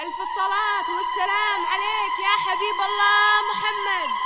ألف الصلاة والسلام عليك يا حبيب الله محمد.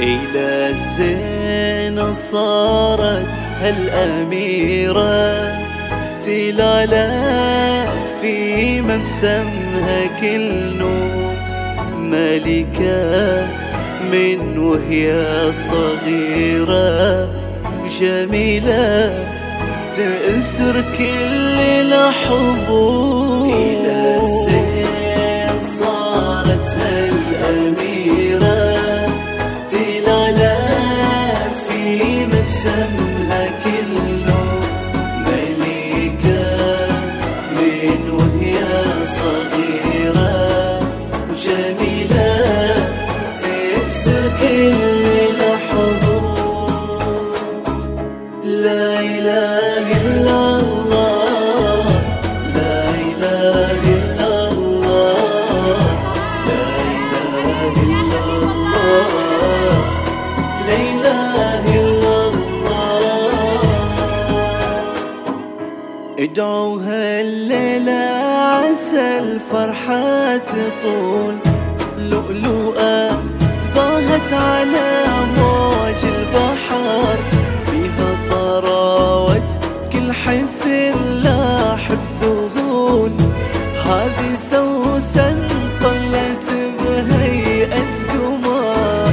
إلى الزين صارت هالأميرة تلالا في مبسمها كل نور ملكة من وهي صغيرة جميلة تأسر كل الحضور ادعو هالليلة عسى الفرحة تطول. لؤلؤة تباهت على موج البحر فيها طراوت كل حس لاحب ذهول هذه سوسن طلت بهيئة قمر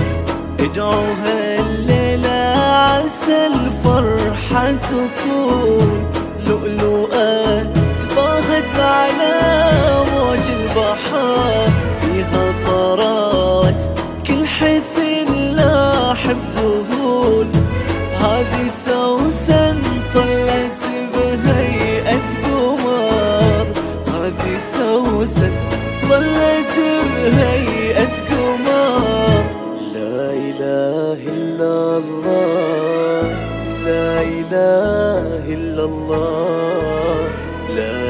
ادعو هالليلة عسى الفرحة تطول. هذه سوسن طلعت بهيئة قمر لا إله إلا الله. لا إله إلا الله. لا